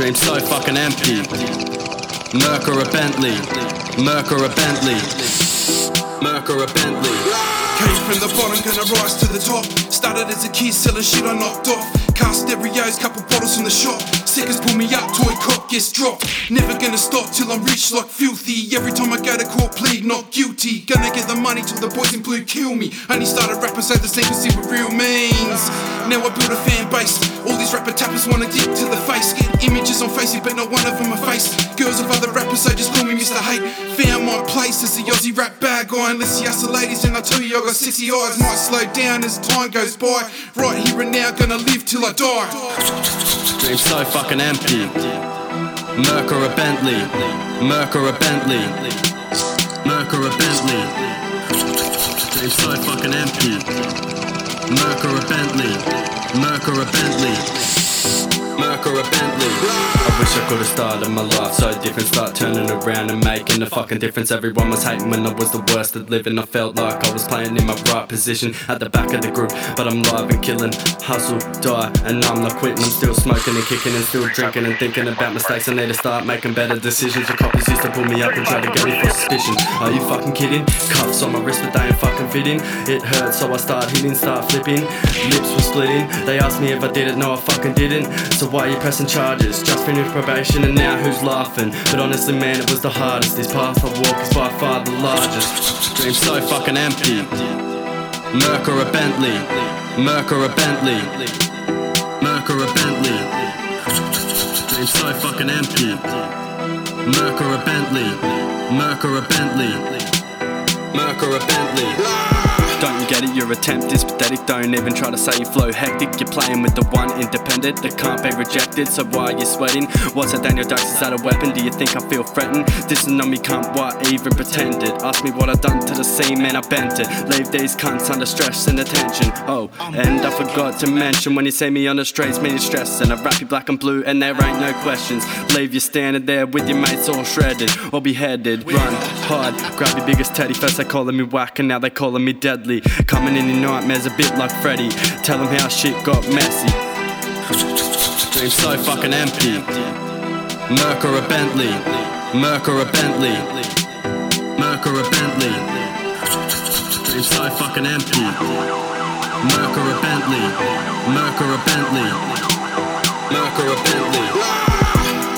Dream so fucking empty. Merc or a Bentley. Merc or a Bentley. Merc or a Bentley. Came from the bottom, gonna rise to the top. Started as a kid selling shit I knocked off. Car stereos, couple bottles from the shop. Sickers pull me up, toy cop gets dropped. Never gonna stop till I'm rich like filthy. Every time I go to court, plead not guilty. Gonna get the money till the boys in blue kill me. Only started rapping so the see what real means. Now I build a fan base. All these rapper tappers wanna dick to Facebook, but not one of them face. Girls of other rappers, so just call me Mr. Hate. Found my place as the Aussie rap bad guy. Unless you ask the ladies, and I tell you I got sexy eyes. Might slow down as time goes by. Right here and now, gonna live till I die. Dream so fucking empty. Merc or a Bentley. Merc or a Bentley. Merc or a Bentley. Dream so fucking empty. Merc or a Bentley. Merc or a Bentley. Merc or a Bentley. I wish I could have started my life so different. Start turning around and making a fucking difference. Everyone was hating when I was the worst at living. I felt like I was playing in my right position at the back of the group. But I'm live and killing. Hustle, die, and I'm not quitting. I'm still smoking and kicking and still drinking and thinking about mistakes. I need to start making better decisions. The coppers used to pull me up and try to get me for suspicion. Are you fucking kidding? Cuffs on my wrist, but they ain't fucking fitting. It hurt, so I start hitting, start flipping. Lips were splitting. They asked me if I did it, no, I fucking didn't. So why are you pressing charges? Just finished probation, and now who's laughing? But honestly, man, it was the hardest. This path I walk is by far the largest. Dream so fucking empty. Merc or a Bentley. Merc or a Bentley. Merc or a Bentley. Dream so fucking empty. Merc or a Bentley. Merc or a Bentley. Merc or a Bentley. Your attempt is pathetic. Don't even try to say you flow hectic. You're playing with the one independent that can't be rejected. So why are you sweating? What's that Daniel Dykes? Is that a weapon? Do you think I feel threatened? This is on me can't what even pretended. Ask me what I done to the scene, man, I bent it. Leave these cunts under stress and attention. Oh, and I forgot to mention when you see me on the streets, meaning stress. And I rap you black and blue, and there ain't no questions. Leave you standing there with your mates all shredded or beheaded. Run, hide, grab your biggest teddy. First they calling me whack, and now they calling me deadly. Coming in in nightmares a bit like Freddy. Tell them how shit got messy. Dream so fucking empty. Merc or a Bentley. Merc or a Bentley. Merc or a Bentley. Dream so fucking empty. Merc or a Bentley. Merc or a Bentley. Merc or a Bentley.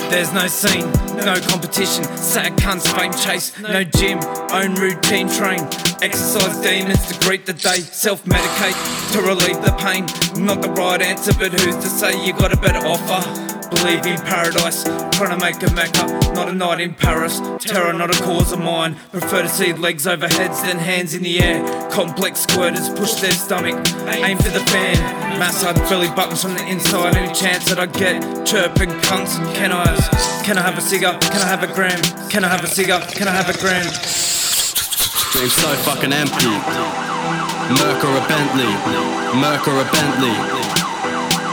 There's no scene, no competition, sad cunts, fame chase, no gym, own routine, train. Exercise demons to greet the day, self medicate to relieve the pain. Not the right answer, but who's to say you got a better offer? Believe in paradise, trying to make a mecca, not a night in Paris. Terror, not a cause of mine. Prefer to see legs over heads than hands in the air. Complex squirters push their stomach, aim for the fan. Massage belly buttons from the inside. Any chance that I get chirping cunts and can I? Can I have a cigar? Can I have a gram? Can I have a cigar? Can I have a gram? Dream so fucking empty. Merc or a Bentley. Merc or a Bentley.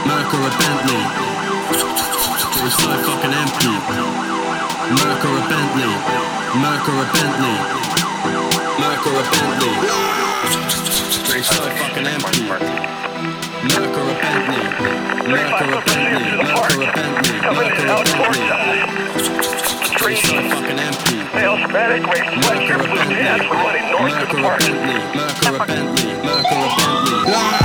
Merc or a Bentley. Dream so fucking empty. Merc or a Bentley. Merc or a Bentley. Merc or a Bentley. Dream so fucking empty. Merc or a Bentley. Merc or a Bentley. Merc or a Bentley. Merc or a Bentley. Dream so fucking empty. Merc or a Bentley. Merc or a. Bentley. Merc or a Bentley. Merc or a Bentley.